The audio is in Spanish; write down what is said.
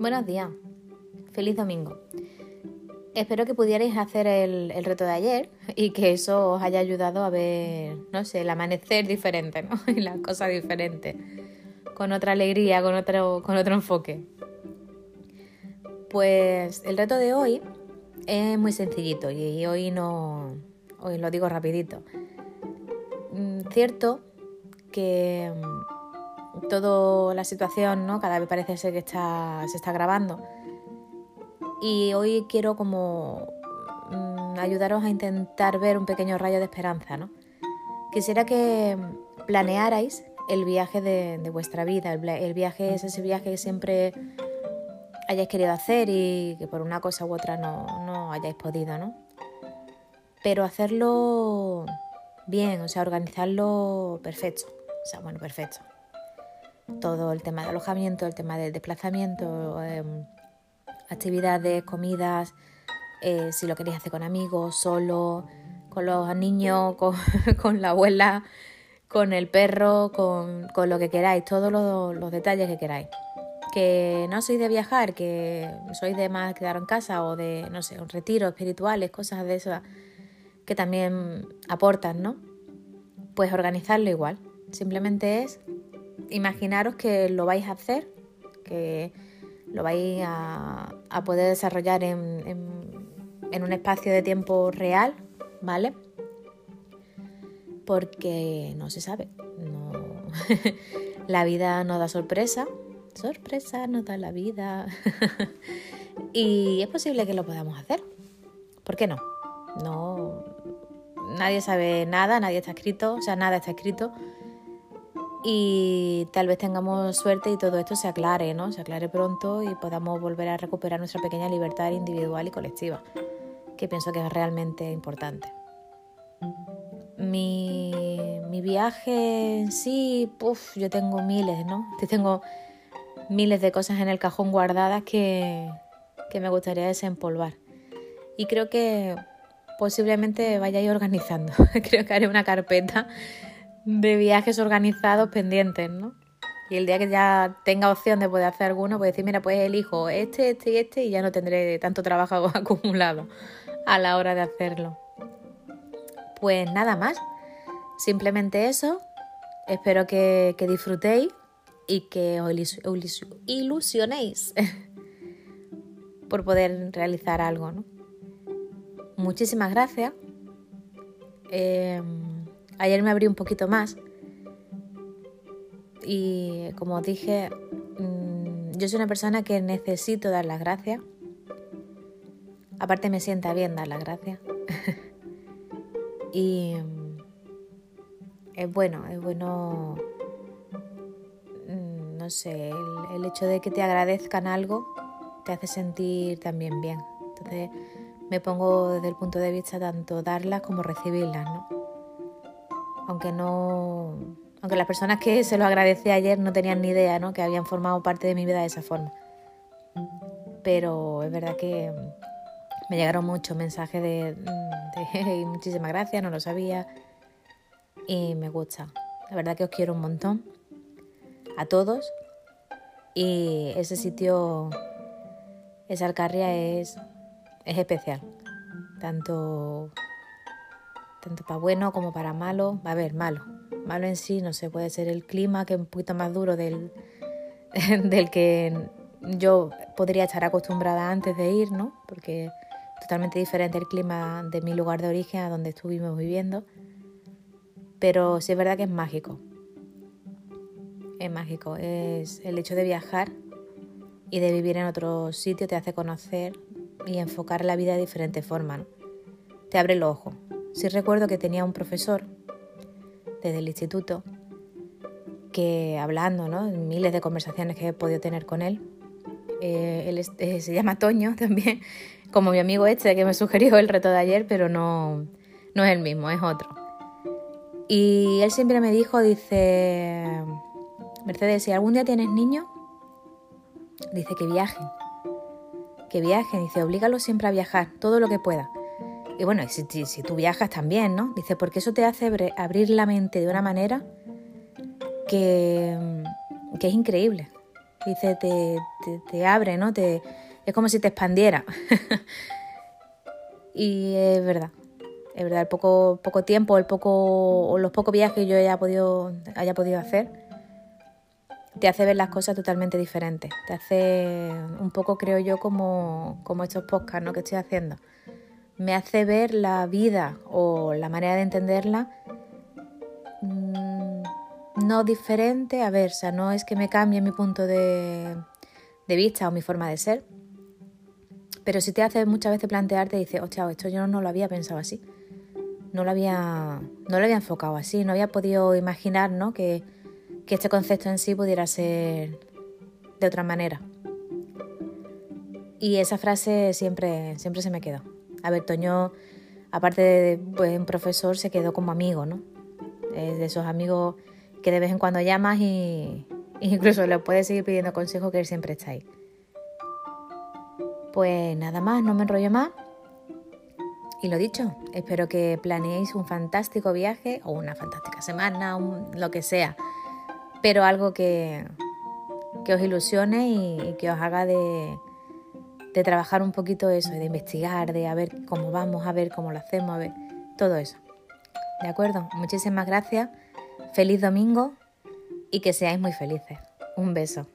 Buenos días. Feliz domingo. Espero que pudierais hacer el, reto de ayer y que eso os haya ayudado a ver, no sé, el amanecer diferente, ¿no? Y las cosas diferentes. Con otra alegría, con otro, con otro enfoque. Pues el reto de hoy es muy sencillito y hoy no. Hoy lo digo rapidito. Mm, cierto que toda la situación, ¿no? Cada vez parece ser que está, se está grabando. Y hoy quiero como mm, ayudaros a intentar ver un pequeño rayo de esperanza, ¿no? Quisiera que planearais el viaje de, vuestra vida. El, viaje es ese viaje que siempre hayáis querido hacer y que por una cosa u otra no, no hayáis podido, ¿no? Pero hacerlo bien, o sea, organizarlo perfecto. O sea, bueno, perfecto todo el tema de alojamiento, el tema del desplazamiento, em, actividades, comidas, eh, si lo queréis hacer con amigos, solo, con los niños, con, la abuela, con el perro, con, lo que queráis, todos los, detalles que queráis. Que no sois de viajar, que sois de más quedar en casa o de, no sé, un retiro espirituales, cosas de esas que también aportan, ¿no? Pues organizarlo igual. Simplemente es imaginaros que lo vais a hacer, que lo vais a, poder desarrollar en, un espacio de tiempo real, ¿vale? Porque no se sabe, no... la vida no da sorpresa, sorpresa nos da la vida. y es posible que lo podamos hacer. ¿Por qué no? No nadie sabe nada, nadie está escrito, o sea, nada está escrito y tal vez tengamos suerte y todo esto se aclare, ¿no? Se aclare pronto y podamos volver a recuperar nuestra pequeña libertad individual y colectiva, que pienso que es realmente importante. Mi, mi viaje en sí, puff, yo tengo miles, ¿no? Yo tengo miles de cosas en el cajón guardadas que, que me gustaría desempolvar. Y creo que posiblemente vaya a organizando. creo que haré una carpeta de viajes organizados pendientes, ¿no? Y el día que ya tenga opción de poder hacer alguno, pues decir, mira, pues elijo este, este y este y ya no tendré tanto trabajo acumulado a la hora de hacerlo. Pues nada más, simplemente eso. Espero que, disfrutéis y que os ilusionéis por poder realizar algo, ¿no? Muchísimas gracias. Eh, Ayer me abrí un poquito más y como dije, mm, yo soy una persona que necesito dar las gracias. Aparte me sienta bien dar las gracias. y mm, es bueno, es bueno, mm, no sé, el, el, hecho de que te agradezcan algo te hace sentir también bien. Entonces me pongo desde el punto de vista tanto darlas como recibirlas, ¿no? Aunque no, aunque las personas que se lo agradecí ayer no tenían ni idea, ¿no? Que habían formado parte de mi vida de esa forma. Pero es verdad que me llegaron muchos mensajes de, de muchísimas gracias, no lo sabía y me gusta. La verdad que os quiero un montón a todos y ese sitio, esa Alcarria es, es especial, tanto tanto para bueno como para malo. Va a ver, malo. Malo en sí, no sé, puede ser el clima, que es un poquito más duro del, del que yo podría estar acostumbrada antes de ir, ¿no? Porque totalmente diferente el clima de mi lugar de origen a donde estuvimos viviendo. Pero sí es verdad que es mágico. Es mágico. Es el hecho de viajar y de vivir en otro sitio te hace conocer y enfocar la vida de diferente forma. Te abre el ojo. Sí recuerdo que tenía un profesor desde el instituto que hablando, ¿no? Miles de conversaciones que he podido tener con él, eh, él eh, se llama Toño también, como mi amigo este que me sugirió el reto de ayer, pero no, no es el mismo, es otro. Y él siempre me dijo, dice, Mercedes, si algún día tienes niños, dice que viajen, que viajen, dice, oblígalo siempre a viajar, todo lo que pueda. Y bueno, si, tú viajas también, ¿no? Dice, porque eso te hace abrir la mente de una manera que, que es increíble. Dice, te, te, abre, ¿no? Te, es como si te expandiera. y es verdad. Es verdad, el poco, poco tiempo, el poco, o los pocos viajes que yo haya podido, haya podido hacer, te hace ver las cosas totalmente diferentes. Te hace un poco, creo yo, como, como estos podcasts ¿no? que estoy haciendo. Me hace ver la vida o la manera de entenderla mm, no diferente, a ver, o sea, no es que me cambie mi punto de, vista o mi forma de ser, pero si te hace muchas veces plantearte, dices, hostia, esto yo no lo había pensado así, no lo había, no lo había enfocado así, no había podido imaginar ¿no? que, que este concepto en sí pudiera ser de otra manera. Y esa frase siempre, siempre se me quedó. A ver, Toño, aparte de pues, un profesor, se quedó como amigo, ¿no? Es de esos amigos que de vez en cuando llamas y incluso le puedes seguir pidiendo consejo que él siempre está ahí. Pues nada más, no me enrollo más. Y lo dicho, espero que planeéis un fantástico viaje o una fantástica semana, lo que sea, pero algo que, que os ilusione y, que os haga de, de, trabajar un poquito eso, de investigar, de a ver cómo vamos, a ver cómo lo hacemos, a ver todo eso. ¿De acuerdo? Muchísimas gracias, feliz domingo y que seáis muy felices. Un beso.